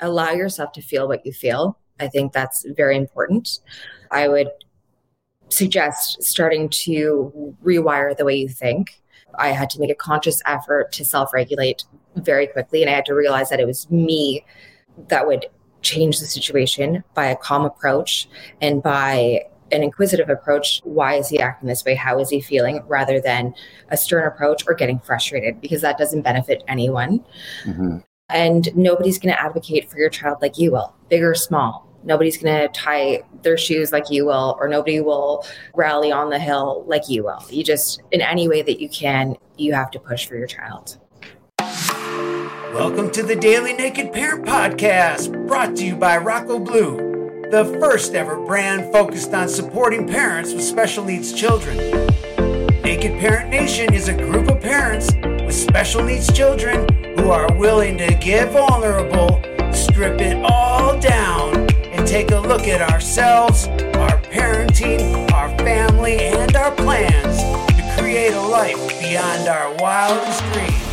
allow yourself to feel what you feel. I think that's very important. I would suggest starting to rewire the way you think. I had to make a conscious effort to self regulate very quickly, and I had to realize that it was me that would change the situation by a calm approach and by an inquisitive approach. Why is he acting this way? How is he feeling? Rather than a stern approach or getting frustrated, because that doesn't benefit anyone. Mm-hmm. And nobody's going to advocate for your child like you will, big or small. Nobody's going to tie their shoes like you will, or nobody will rally on the hill like you will. You just, in any way that you can, you have to push for your child. Welcome to the Daily Naked Parent Podcast, brought to you by Rocco Blue, the first ever brand focused on supporting parents with special needs children. Naked Parent Nation is a group of parents with special needs children who are willing to get vulnerable, strip it all down, and take a look at ourselves, our parenting, our family, and our plans to create a life beyond our wildest dreams.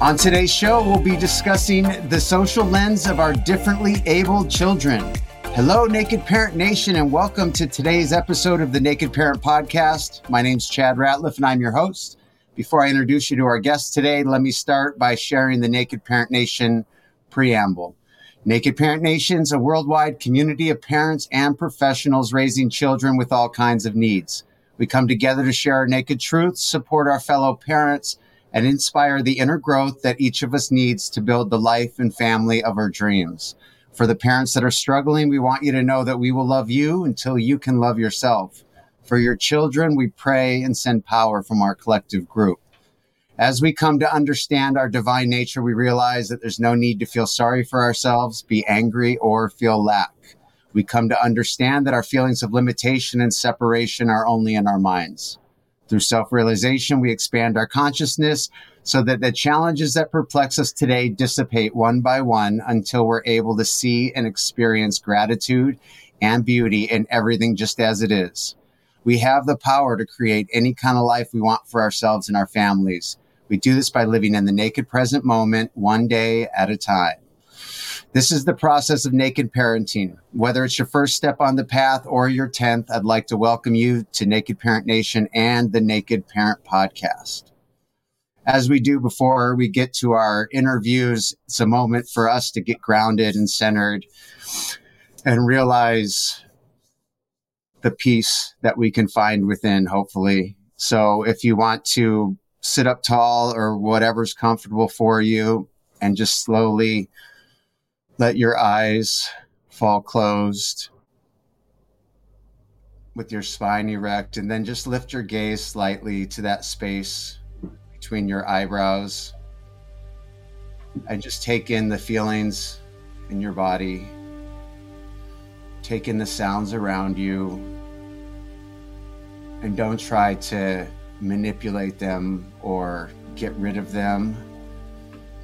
On today's show, we'll be discussing the social lens of our differently abled children. Hello, Naked Parent Nation, and welcome to today's episode of the Naked Parent Podcast. My name's Chad Ratliff, and I'm your host. Before I introduce you to our guest today, let me start by sharing the Naked Parent Nation preamble. Naked Parent Nation is a worldwide community of parents and professionals raising children with all kinds of needs. We come together to share our naked truths, support our fellow parents, and inspire the inner growth that each of us needs to build the life and family of our dreams. For the parents that are struggling, we want you to know that we will love you until you can love yourself. For your children, we pray and send power from our collective group. As we come to understand our divine nature, we realize that there's no need to feel sorry for ourselves, be angry, or feel lack. We come to understand that our feelings of limitation and separation are only in our minds. Through self realization, we expand our consciousness so that the challenges that perplex us today dissipate one by one until we're able to see and experience gratitude and beauty in everything just as it is. We have the power to create any kind of life we want for ourselves and our families. We do this by living in the naked present moment, one day at a time. This is the process of naked parenting. Whether it's your first step on the path or your 10th, I'd like to welcome you to Naked Parent Nation and the Naked Parent Podcast. As we do before we get to our interviews, it's a moment for us to get grounded and centered and realize the peace that we can find within, hopefully. So if you want to sit up tall or whatever's comfortable for you and just slowly let your eyes fall closed with your spine erect, and then just lift your gaze slightly to that space between your eyebrows. And just take in the feelings in your body. Take in the sounds around you. And don't try to manipulate them or get rid of them.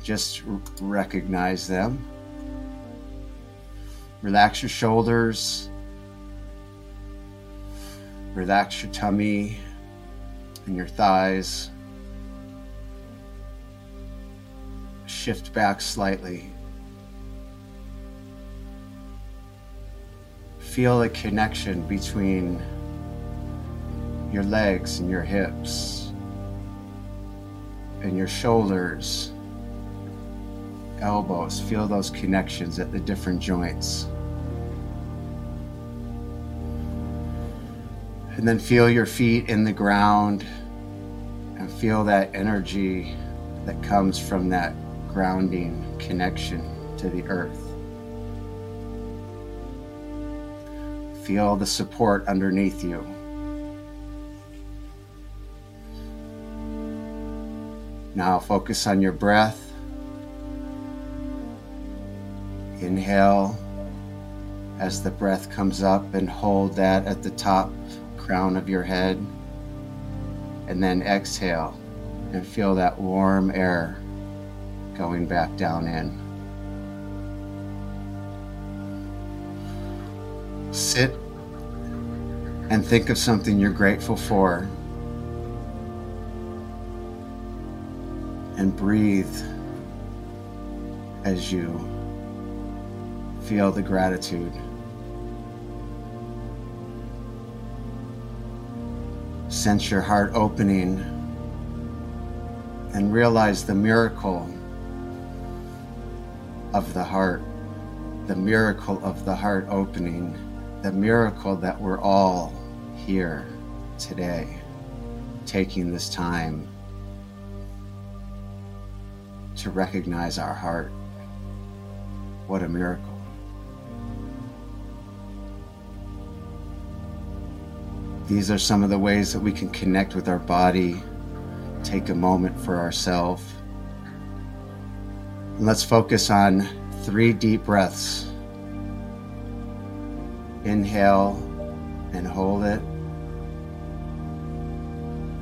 Just recognize them. Relax your shoulders. Relax your tummy and your thighs. Shift back slightly. Feel a connection between your legs and your hips and your shoulders elbows. Feel those connections at the different joints. And then feel your feet in the ground and feel that energy that comes from that grounding connection to the earth. Feel the support underneath you. Now focus on your breath. Inhale as the breath comes up and hold that at the top crown of your head. And then exhale and feel that warm air going back down in. Sit and think of something you're grateful for. and breathe as you feel the gratitude. Sense your heart opening and realize the miracle of the heart, the miracle of the heart opening, the miracle that we're all here today, taking this time to recognize our heart. What a miracle. These are some of the ways that we can connect with our body, take a moment for ourselves. Let's focus on three deep breaths. Inhale and hold it.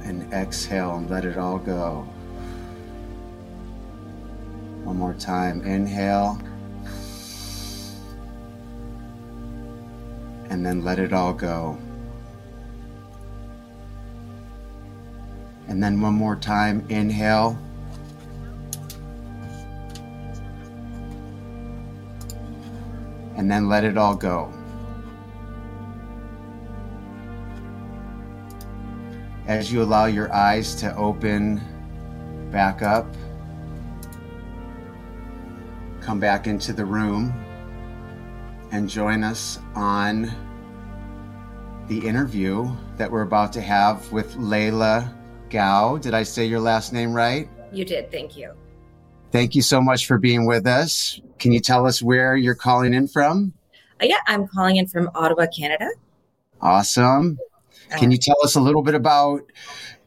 And exhale and let it all go. One more time. Inhale. And then let it all go. And then one more time. Inhale. And then let it all go. As you allow your eyes to open back up come back into the room and join us on the interview that we're about to have with Laila Gao. Did I say your last name right? You did. Thank you. Thank you so much for being with us. Can you tell us where you're calling in from? Uh, yeah, I'm calling in from Ottawa, Canada. Awesome. Can you tell us a little bit about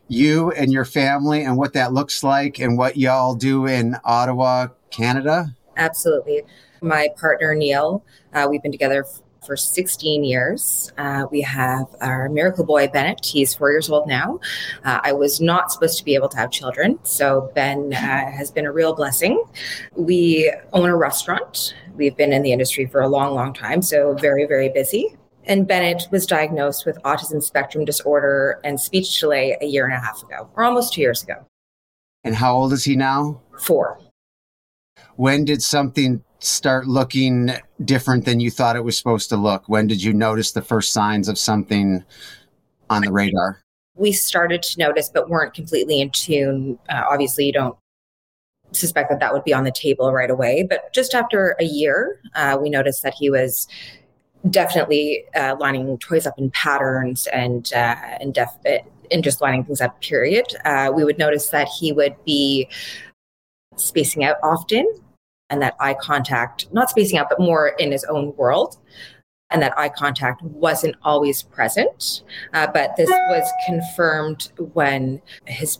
you and your family and what that looks like and what y'all do in Ottawa, Canada? Absolutely. My partner, Neil, uh, we've been together for 16 years. Uh, we have our miracle boy, Bennett. He's four years old now. Uh, I was not supposed to be able to have children, so Ben uh, has been a real blessing. We own a restaurant. We've been in the industry for a long, long time, so very, very busy. And Bennett was diagnosed with autism spectrum disorder and speech delay a year and a half ago, or almost two years ago. And how old is he now? Four when did something start looking different than you thought it was supposed to look? When did you notice the first signs of something on the radar? We started to notice, but weren't completely in tune. Uh, obviously, you don't suspect that that would be on the table right away. But just after a year, uh, we noticed that he was definitely uh, lining toys up in patterns and uh, and def- and just lining things up. Period. Uh, we would notice that he would be spacing out often and that eye contact, not spacing out, but more in his own world. And that eye contact wasn't always present. Uh, but this was confirmed when his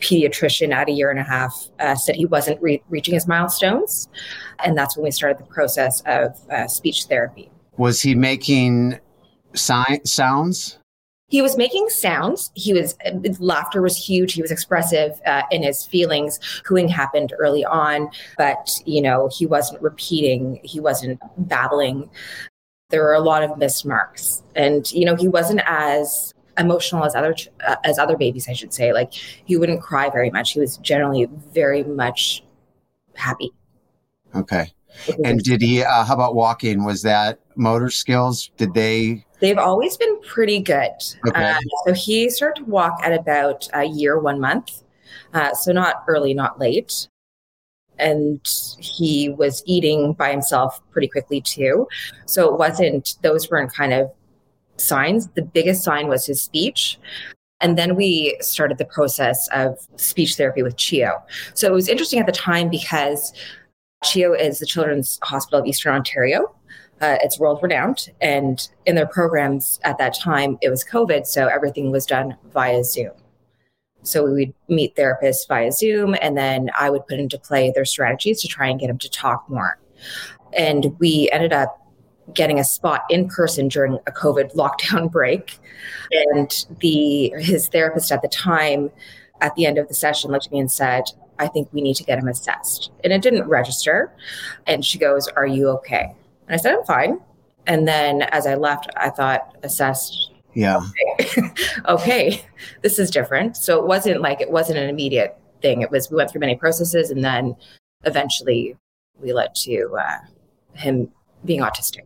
pediatrician at a year and a half uh, said he wasn't re- reaching his milestones. And that's when we started the process of uh, speech therapy. Was he making si- sounds? He was making sounds. He was laughter was huge. He was expressive uh, in his feelings. Cooing happened early on, but you know he wasn't repeating. He wasn't babbling. There were a lot of missed marks, and you know he wasn't as emotional as other uh, as other babies. I should say. Like he wouldn't cry very much. He was generally very much happy. Okay. And did he? Uh, how about walking? Was that motor skills? Did they? They've always been pretty good. Okay. Uh, so he started to walk at about a year, one month. Uh, so not early, not late. And he was eating by himself pretty quickly too. So it wasn't, those weren't kind of signs. The biggest sign was his speech. And then we started the process of speech therapy with CHEO. So it was interesting at the time because CHEO is the Children's Hospital of Eastern Ontario. Uh, it's world renowned. And in their programs at that time, it was COVID. So everything was done via Zoom. So we would meet therapists via Zoom, and then I would put into play their strategies to try and get them to talk more. And we ended up getting a spot in person during a COVID lockdown break. And the his therapist at the time, at the end of the session, looked at me and said, I think we need to get him assessed. And it didn't register. And she goes, Are you okay? And I said, I'm fine. And then as I left, I thought, assessed. Yeah. Okay. okay, this is different. So it wasn't like it wasn't an immediate thing. It was we went through many processes, and then eventually we led to uh, him being autistic.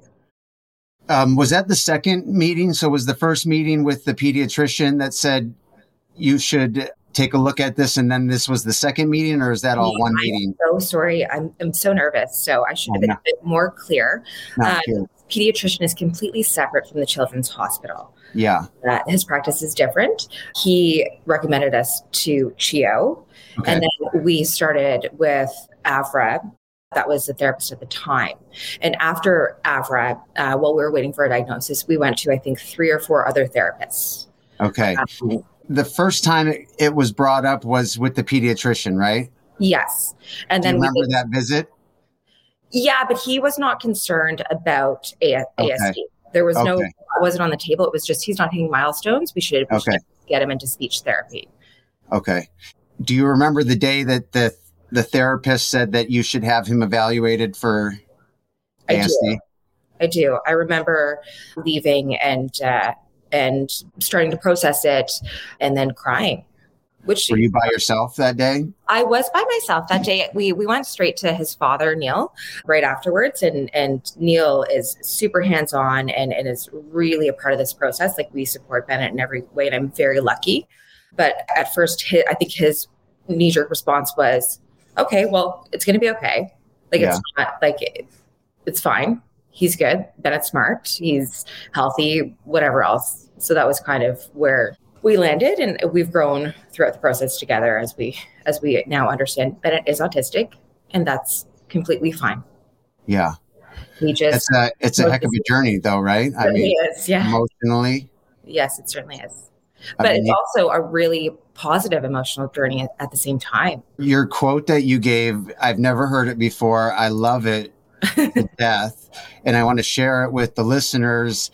Um, was that the second meeting? So was the first meeting with the pediatrician that said you should take a look at this, and then this was the second meeting, or is that all yeah, one meeting? I'm so sorry. I'm I'm so nervous. So I should have been a bit more clear. Um, pediatrician is completely separate from the children's hospital. Yeah. Uh, his practice is different. He recommended us to CHEO. Okay. And then we started with Avra. That was the therapist at the time. And after Avra, uh, while we were waiting for a diagnosis, we went to, I think, three or four other therapists. Okay. Um, the first time it was brought up was with the pediatrician, right? Yes. And then remember did, that visit? Yeah, but he was not concerned about A- okay. ASD. There was okay. no, it wasn't on the table. It was just he's not hitting milestones. We should, we okay. should get him into speech therapy. Okay. Do you remember the day that the the therapist said that you should have him evaluated for ASD? I do. I do. I remember leaving and uh, and starting to process it, and then crying which were you by yourself that day? I was by myself that day. We we went straight to his father, Neil, right afterwards. And and Neil is super hands-on and, and is really a part of this process. Like we support Bennett in every way, and I'm very lucky. But at first his, I think his knee-jerk response was, okay, well, it's gonna be okay. Like yeah. it's not like it, it's fine. He's good. Bennett's smart. He's healthy, whatever else. So that was kind of where we landed and we've grown throughout the process together as we as we now understand it is autistic and that's completely fine. Yeah. He just it's a it's a heck of a journey though, right? I mean is, yeah. emotionally. Yes, it certainly is. But I mean, it's also a really positive emotional journey at, the same time. Your quote that you gave, I've never heard it before. I love it death. And I want to share it with the listeners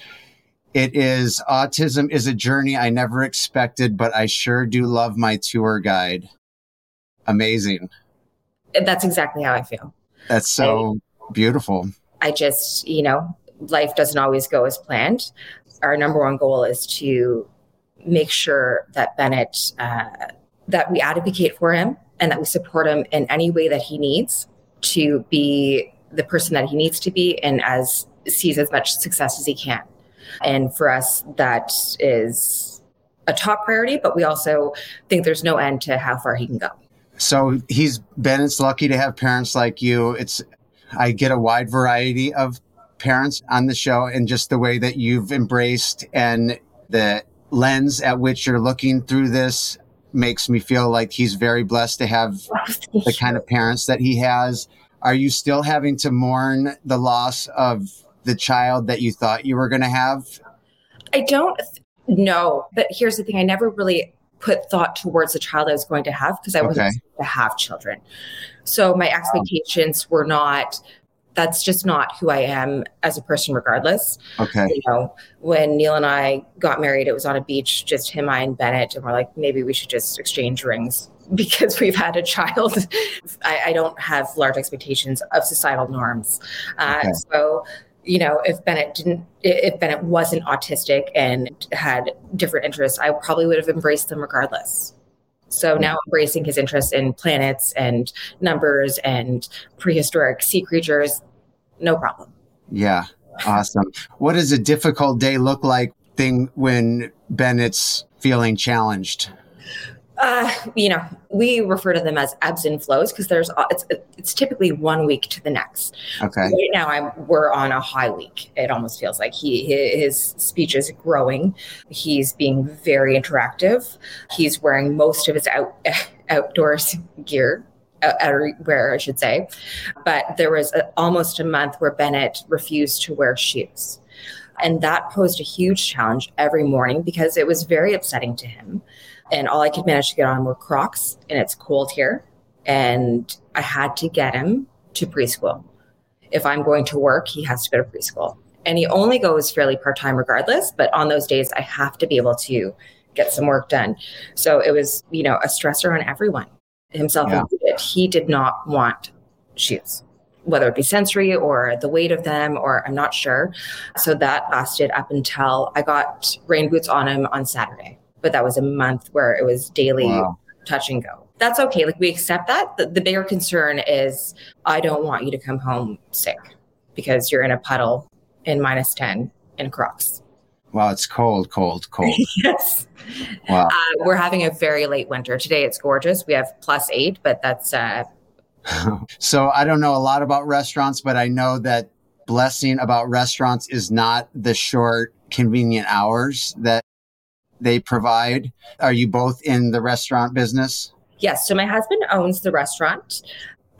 it is autism is a journey I never expected, but I sure do love my tour guide. Amazing. That's exactly how I feel. That's so I, beautiful. I just, you know, life doesn't always go as planned. Our number one goal is to make sure that Bennett, uh, that we advocate for him and that we support him in any way that he needs to be the person that he needs to be and as sees as much success as he can. And for us, that is a top priority, but we also think there's no end to how far he can go. So he's Bennett's lucky to have parents like you. It's I get a wide variety of parents on the show and just the way that you've embraced and the lens at which you're looking through this makes me feel like he's very blessed to have the kind of parents that he has. Are you still having to mourn the loss of the child that you thought you were going to have? I don't know. But here's the thing I never really put thought towards the child I was going to have because I wasn't okay. to have children. So my expectations were not that's just not who I am as a person, regardless. Okay. You know, when Neil and I got married, it was on a beach, just him, I, and Bennett, and we're like, maybe we should just exchange rings because we've had a child. I, I, don't have large expectations of societal norms. Uh, okay. So you know, if Bennett didn't, if Bennett wasn't autistic and had different interests, I probably would have embraced them regardless. So now embracing his interest in planets and numbers and prehistoric sea creatures, no problem. Yeah, awesome. what does a difficult day look like thing when Bennett's feeling challenged? Uh, you know, we refer to them as ebbs and flows because there's it's it's typically one week to the next. Okay. Right now, I'm we're on a high week. It almost feels like he his speech is growing. He's being very interactive. He's wearing most of his out outdoors gear everywhere, I should say. But there was a, almost a month where Bennett refused to wear shoes. And that posed a huge challenge every morning because it was very upsetting to him and all I could manage to get on were Crocs, and it's cold here. And I had to get him to preschool. If I'm going to work, he has to go to preschool. And he only goes fairly part time regardless, but on those days, I have to be able to get some work done. So it was, you know, a stressor on everyone, himself yeah. included. He did not want shoes, whether it be sensory or the weight of them, or I'm not sure. So that lasted up until I got rain boots on him on Saturday but that was a month where it was daily wow. touch and go. that's okay. Like we accept that. The, the bigger concern is I don't want you to come home sick because you're in a puddle in minus 10 in Crocs. Wow, it's cold, cold, cold. yes. Wow. Uh, we're having a very late winter. Today it's gorgeous. We have plus eight, but that's. Uh... so I don't know a lot about restaurants, but I know that blessing about restaurants is not the short, convenient hours that they provide. Are you both in the restaurant business? Yes. So my husband owns the restaurant.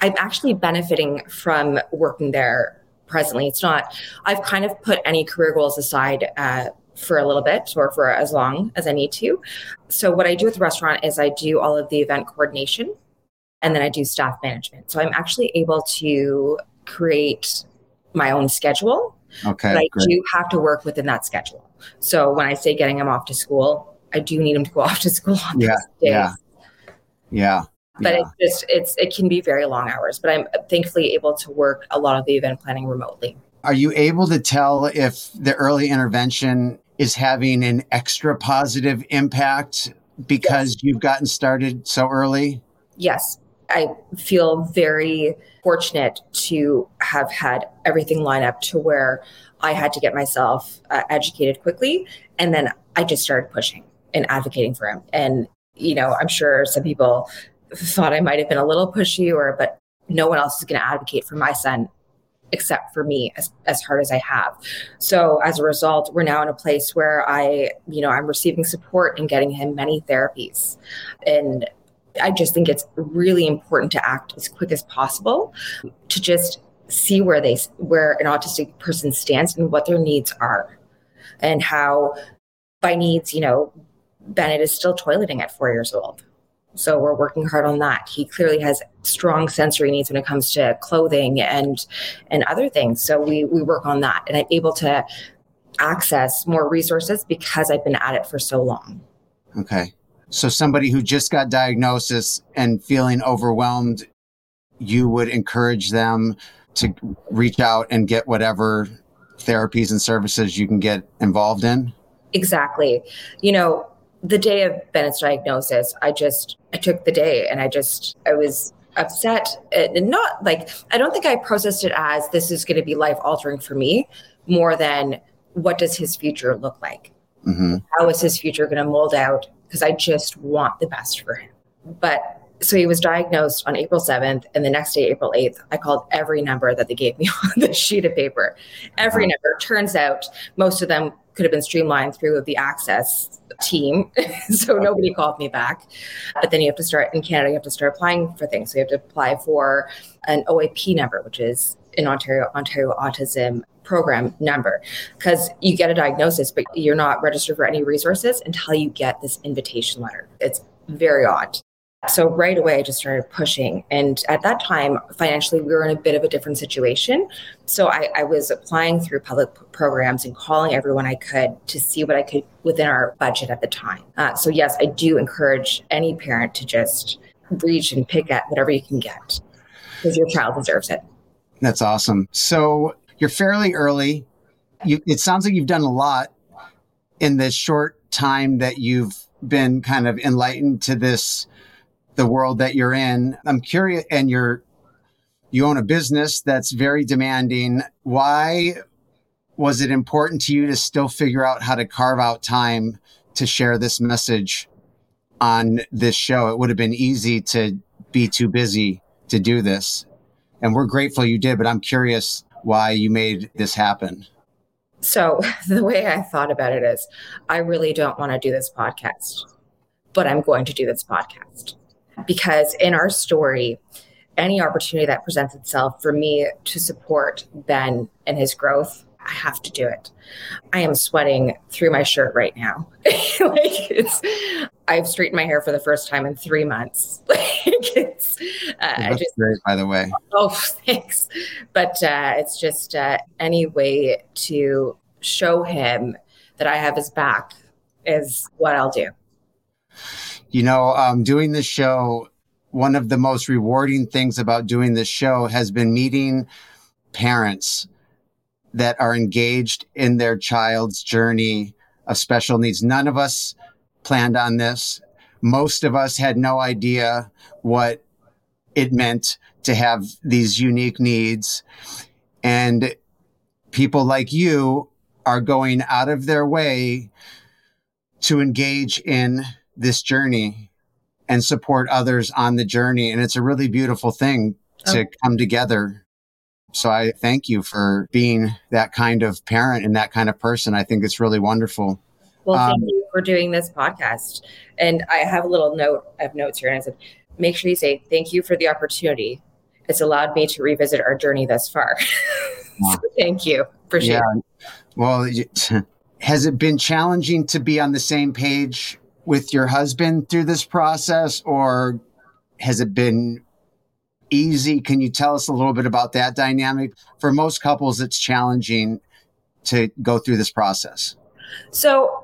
I'm actually benefiting from working there presently. It's not, I've kind of put any career goals aside uh, for a little bit or for as long as I need to. So, what I do with the restaurant is I do all of the event coordination and then I do staff management. So, I'm actually able to create my own schedule. Okay. But I great. do have to work within that schedule. So, when I say getting them off to school, I do need them to go off to school on Yeah, those days. yeah. Yeah. but yeah. it's just it's it can be very long hours but i'm thankfully able to work a lot of the event planning remotely Are you able to tell if the early intervention is having an extra positive impact because you've gotten started so early? yes i feel very fortunate to have had everything line up to where i had to get myself uh, educated quickly and then i just started pushing and advocating for him and you know i'm sure some people thought i might have been a little pushy or but no one else is going to advocate for my son except for me as, as hard as I have. So as a result, we're now in a place where I, you know, I'm receiving support and getting him many therapies. And I just think it's really important to act as quick as possible to just see where they where an autistic person stands and what their needs are and how by needs, you know, Bennett is still toileting at 4 years old. So we're working hard on that. He clearly has strong sensory needs when it comes to clothing and and other things. So we we work on that, and I'm able to access more resources because I've been at it for so long. Okay. So somebody who just got diagnosis and feeling overwhelmed, you would encourage them to reach out and get whatever therapies and services you can get involved in? Exactly. You know, the day of Bennett's diagnosis, I just I took the day and I just I was upset and not like I don't think I processed it as this is going to be life altering for me more than what does his future look like? Mm-hmm. How is his future going to mold out? Because I just want the best for him. But so he was diagnosed on April 7th, and the next day, April 8th, I called every number that they gave me on the sheet of paper. Every number. Turns out most of them could have been streamlined through the access team. so nobody called me back. But then you have to start in Canada, you have to start applying for things. So you have to apply for an OAP number, which is in Ontario Ontario Autism program number because you get a diagnosis but you're not registered for any resources until you get this invitation letter. It's very odd. So right away i just started pushing. And at that time financially we were in a bit of a different situation. So i, I was applying through public programs and calling everyone i could to see what i could within our budget at the time. Uh, so yes i do encourage any parent to just reach and pick at whatever you can get because your child deserves it. That's awesome. So you're fairly early. You, it sounds like you've done a lot in this short time that you've been kind of enlightened to this, the world that you're in. I'm curious, and you're, you own a business that's very demanding. Why was it important to you to still figure out how to carve out time to share this message on this show? It would have been easy to be too busy to do this. And we're grateful you did, but I'm curious why you made this happen. So the way I thought about it is I really don't want to do this podcast, but I'm going to do this podcast because in our story, any opportunity that presents itself for me to support Ben and his growth, I have to do it. I am sweating through my shirt right now. like it's, I've straightened my hair for the first time in three months. like it's, uh, That's just great, by the way. Oh, thanks. But uh, it's just uh, any way to show him that I have his back is what I'll do. You know, um, doing this show, one of the most rewarding things about doing this show has been meeting parents that are engaged in their child's journey of special needs. None of us planned on this. most of us had no idea what it meant to have these unique needs. And people like you are going out of their way to engage in this journey and support others on the journey. And it's a really beautiful thing to oh. come together. So I thank you for being that kind of parent and that kind of person. I think it's really wonderful. Well, thank um, you for doing this podcast. And I have a little note, I have notes here, and I said, make sure you say, thank you for the opportunity. It's allowed me to revisit our journey thus far. so thank you. Appreciate yeah. it. Well, has it been challenging to be on the same page with your husband through this process, or has it been easy? Can you tell us a little bit about that dynamic? For most couples, it's challenging to go through this process. So,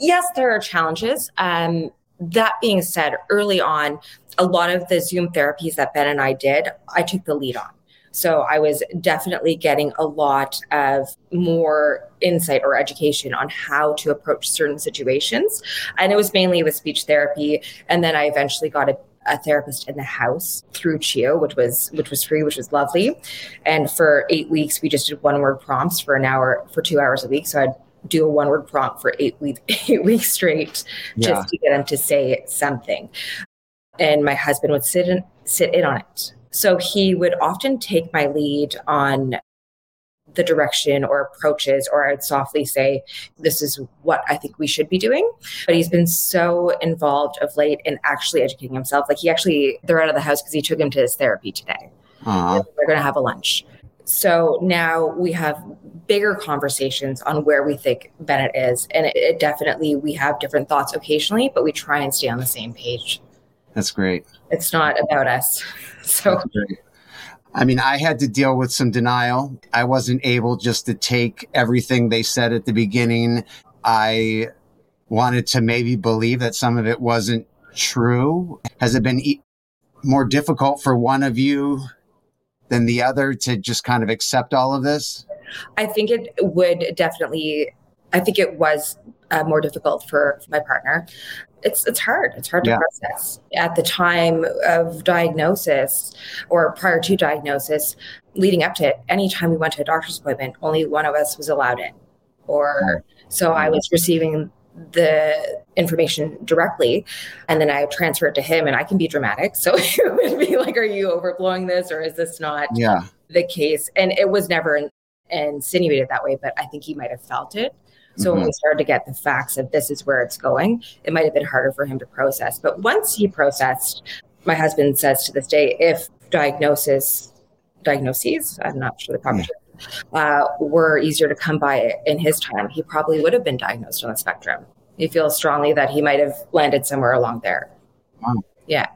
yes, there are challenges. Um, that being said, early on, a lot of the Zoom therapies that Ben and I did, I took the lead on. So I was definitely getting a lot of more insight or education on how to approach certain situations. And it was mainly with speech therapy. And then I eventually got a a therapist in the house through CHEO, which was which was free, which was lovely. And for eight weeks, we just did one word prompts for an hour for two hours a week. So I'd do a one word prompt for eight weeks eight weeks straight yeah. just to get them to say something. And my husband would sit in sit in on it. So he would often take my lead on the direction or approaches, or I'd softly say, This is what I think we should be doing. But he's been so involved of late in actually educating himself. Like he actually, they're out of the house because he took him to his therapy today. They're going to have a lunch. So now we have bigger conversations on where we think Bennett is. And it, it definitely, we have different thoughts occasionally, but we try and stay on the same page. That's great. It's not about us. So I mean, I had to deal with some denial. I wasn't able just to take everything they said at the beginning. I wanted to maybe believe that some of it wasn't true. Has it been e- more difficult for one of you than the other to just kind of accept all of this? I think it would definitely, I think it was uh, more difficult for, for my partner it's it's hard. It's hard to yeah. process. At the time of diagnosis or prior to diagnosis, leading up to it, anytime we went to a doctor's appointment, only one of us was allowed in. Or so I was receiving the information directly and then I transfer it to him and I can be dramatic. So it would be like, are you overblowing this or is this not yeah. the case? And it was never insinuated that way, but I think he might have felt it. So mm-hmm. when we started to get the facts of this is where it's going, it might have been harder for him to process. But once he processed, my husband says to this day, if diagnosis, diagnoses, I'm not sure the proper term, uh, were easier to come by in his time, he probably would have been diagnosed on the spectrum. He feels strongly that he might have landed somewhere along there. Wow. Yeah.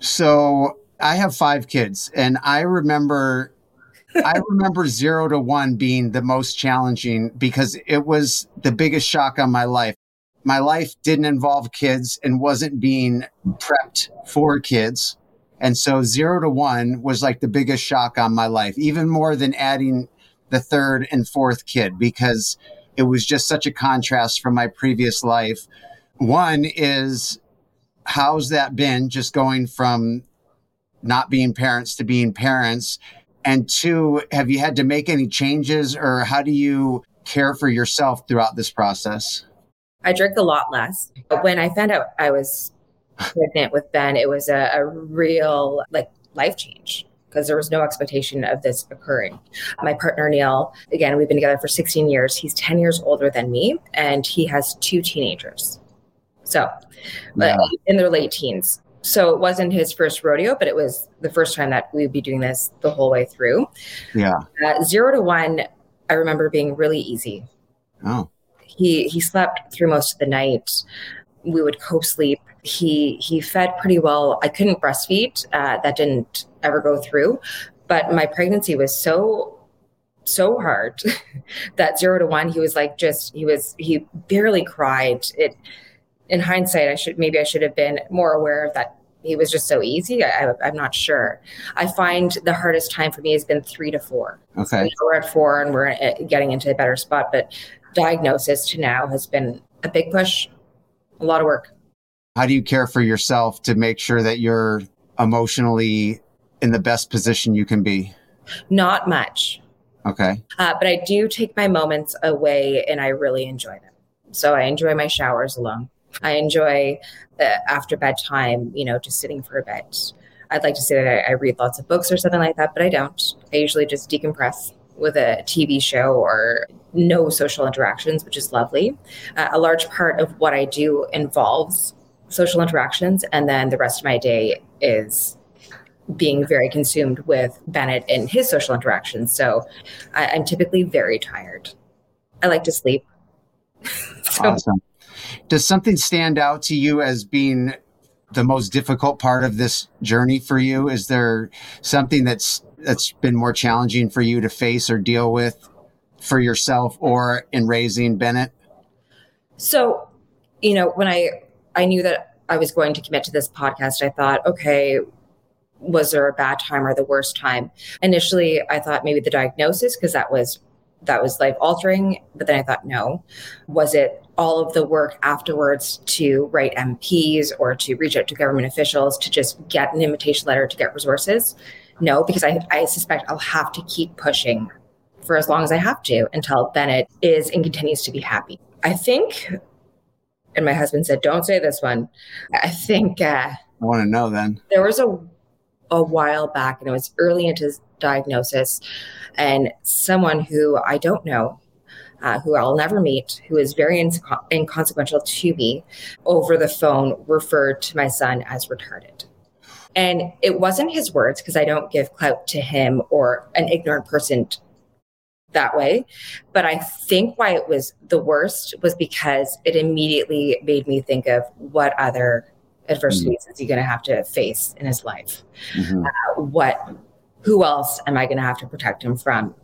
So I have five kids, and I remember I remember zero to one being the most challenging because it was the biggest shock on my life. My life didn't involve kids and wasn't being prepped for kids. And so zero to one was like the biggest shock on my life, even more than adding the third and fourth kid, because it was just such a contrast from my previous life. One is how's that been just going from not being parents to being parents? And two, have you had to make any changes or how do you care for yourself throughout this process? I drink a lot less. When I found out I was pregnant with Ben, it was a, a real like life change because there was no expectation of this occurring. My partner Neil, again, we've been together for 16 years. He's 10 years older than me, and he has two teenagers. So, yeah. in their late teens. So it wasn't his first rodeo, but it was the first time that we would be doing this the whole way through. Yeah. Uh, zero to one, I remember being really easy. Oh. He he slept through most of the night. We would co-sleep. He he fed pretty well. I couldn't breastfeed. Uh, that didn't ever go through. But my pregnancy was so so hard that zero to one he was like just he was he barely cried it in hindsight, I should maybe I should have been more aware of that. He was just so easy. I, am not sure. I find the hardest time for me has been three to four. Okay, so we're at four and we're uh, getting into a better spot. But diagnosis to now has been a big push, a lot of work. How do you care for yourself to make sure that you're emotionally in the best position you can be? Not much. Okay. Uh, but I do take my moments away and I really enjoy them. So I enjoy my showers alone. I enjoy uh, after bedtime, you know, just sitting for a bit. I'd like to say that I, I read lots of books or something like that, but I don't. I usually just decompress with a TV show or no social interactions, which is lovely. Uh, a large part of what I do involves social interactions, and then the rest of my day is being very consumed with Bennett and his social interactions. So I, am typically very tired. I like to sleep. so. Awesome. Does something stand out to you as being the most difficult part of this journey for you? Is there something that's that's been more challenging for you to face or deal with for yourself or in raising Bennett? So, you know, when I I knew that I was going to commit to this podcast, I thought, okay, was there a bad time or the worst time? Initially, I thought maybe the diagnosis because that was that was life altering, but then I thought no. Was it all of the work afterwards to write MPs or to reach out to government officials to just get an invitation letter to get resources? No, because I, I suspect I'll have to keep pushing for as long as I have to until Bennett is and continues to be happy. I think, and my husband said, don't say this one. I think. Uh, I want to know then. There was a a while back, and it was early into his diagnosis, and someone who I don't know, uh, who I'll never meet, who is very inco- inconsequential to me, over the phone referred to my son as retarded. And it wasn't his words because I don't give clout to him or an ignorant person that way. But I think why it was the worst was because it immediately made me think of what other adversities mm-hmm. is he going to have to face in his life? Mm-hmm. Uh, what, who else am I going to have to protect him from?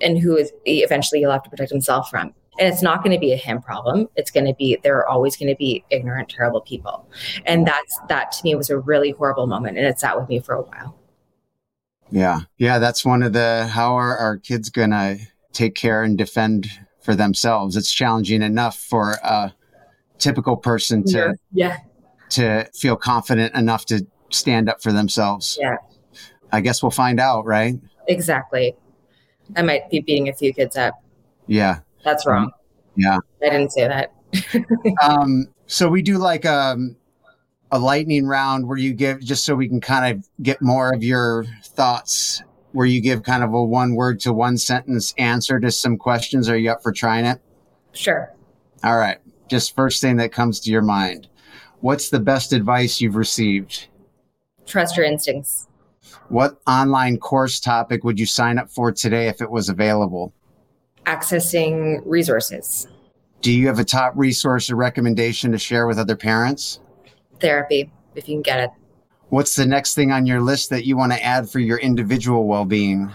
And who is eventually he'll have to protect himself from? And it's not going to be a him problem. It's going to be, there are always going to be ignorant, terrible people. And that's, that to me was a really horrible moment. And it sat with me for a while. Yeah. Yeah. That's one of the, how are our kids going to take care and defend for themselves? It's challenging enough for a typical person to, yeah to feel confident enough to stand up for themselves. Yeah. I guess we'll find out, right? Exactly. I might be beating a few kids up. Yeah. That's wrong. Yeah. I didn't say that. um, so we do like um, a lightning round where you give just so we can kind of get more of your thoughts where you give kind of a one word to one sentence answer to some questions. Are you up for trying it? Sure. All right. Just first thing that comes to your mind. What's the best advice you've received? Trust your instincts. What online course topic would you sign up for today if it was available? Accessing resources. Do you have a top resource or recommendation to share with other parents? Therapy, if you can get it. What's the next thing on your list that you want to add for your individual well being?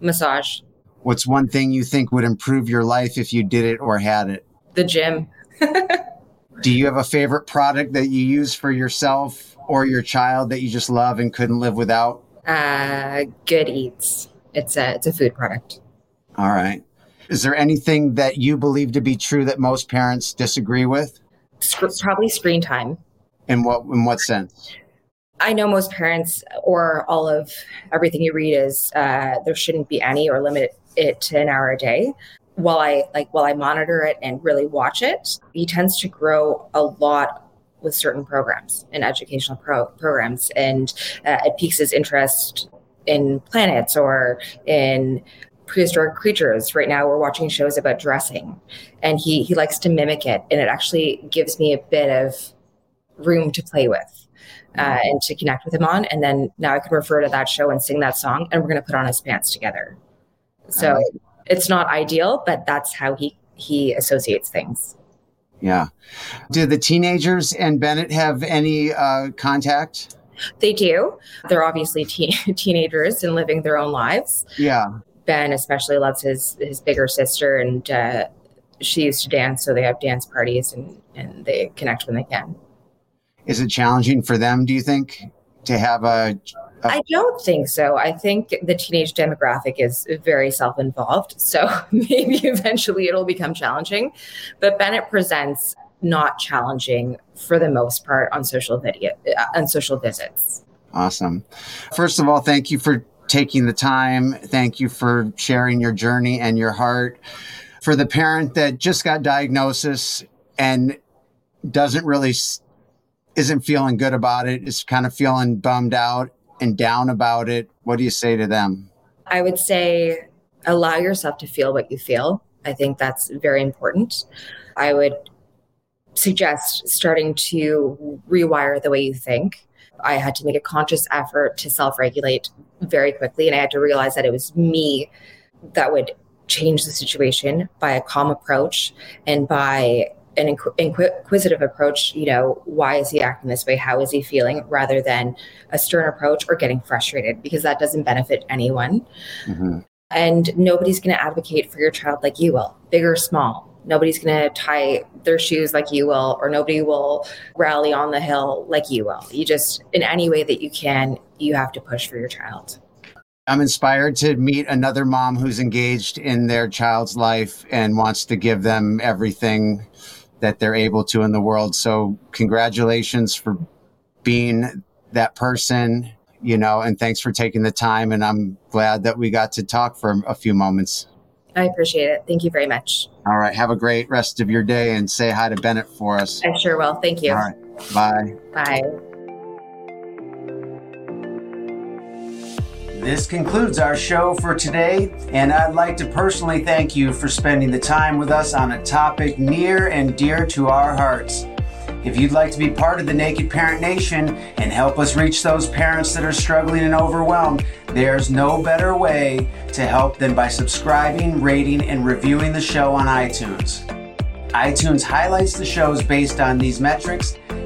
Massage. What's one thing you think would improve your life if you did it or had it? The gym. Do you have a favorite product that you use for yourself or your child that you just love and couldn't live without? Uh, Good Eats. It's a it's a food product. All right. Is there anything that you believe to be true that most parents disagree with? Sc- probably screen time. In what in what sense? I know most parents or all of everything you read is uh, there shouldn't be any or limit it to an hour a day while I like while I monitor it and really watch it, he tends to grow a lot with certain programs and educational pro- programs, and uh, it piques his interest in planets or in prehistoric creatures. Right now, we're watching shows about dressing, and he he likes to mimic it, and it actually gives me a bit of room to play with. Uh, and to connect with him on, and then now I can refer to that show and sing that song, and we're going to put on his pants together. So it's not ideal, but that's how he he associates things. Yeah. Do the teenagers and Bennett have any uh, contact? They do. They're obviously teen- teenagers and living their own lives. Yeah. Ben especially loves his his bigger sister, and uh, she used to dance, so they have dance parties and and they connect when they can. Is it challenging for them? Do you think to have a I don't think so. I think the teenage demographic is very self involved. So maybe eventually it'll become challenging. But Bennett presents not challenging for the most part on social video uh, on social visits. Awesome. First of all, thank you for taking the time. Thank you for sharing your journey and your heart. For the parent that just got diagnosis and doesn't really isn't feeling good about it, is kind of feeling bummed out and down about it, what do you say to them? I would say allow yourself to feel what you feel. I think that's very important. I would suggest starting to rewire the way you think. I had to make a conscious effort to self regulate very quickly, and I had to realize that it was me that would change the situation by a calm approach and by an inqu- inquisitive approach, you know, why is he acting this way? How is he feeling? Rather than a stern approach or getting frustrated, because that doesn't benefit anyone. Mm-hmm. And nobody's going to advocate for your child like you will, big or small. Nobody's going to tie their shoes like you will, or nobody will rally on the hill like you will. You just, in any way that you can, you have to push for your child. I'm inspired to meet another mom who's engaged in their child's life and wants to give them everything that they're able to in the world. So, congratulations for being that person, you know, and thanks for taking the time. And I'm glad that we got to talk for a few moments. I appreciate it. Thank you very much. All right. Have a great rest of your day and say hi to Bennett for us. I sure will. Thank you. All right. Bye. Bye. This concludes our show for today, and I'd like to personally thank you for spending the time with us on a topic near and dear to our hearts. If you'd like to be part of the Naked Parent Nation and help us reach those parents that are struggling and overwhelmed, there's no better way to help than by subscribing, rating, and reviewing the show on iTunes. iTunes highlights the shows based on these metrics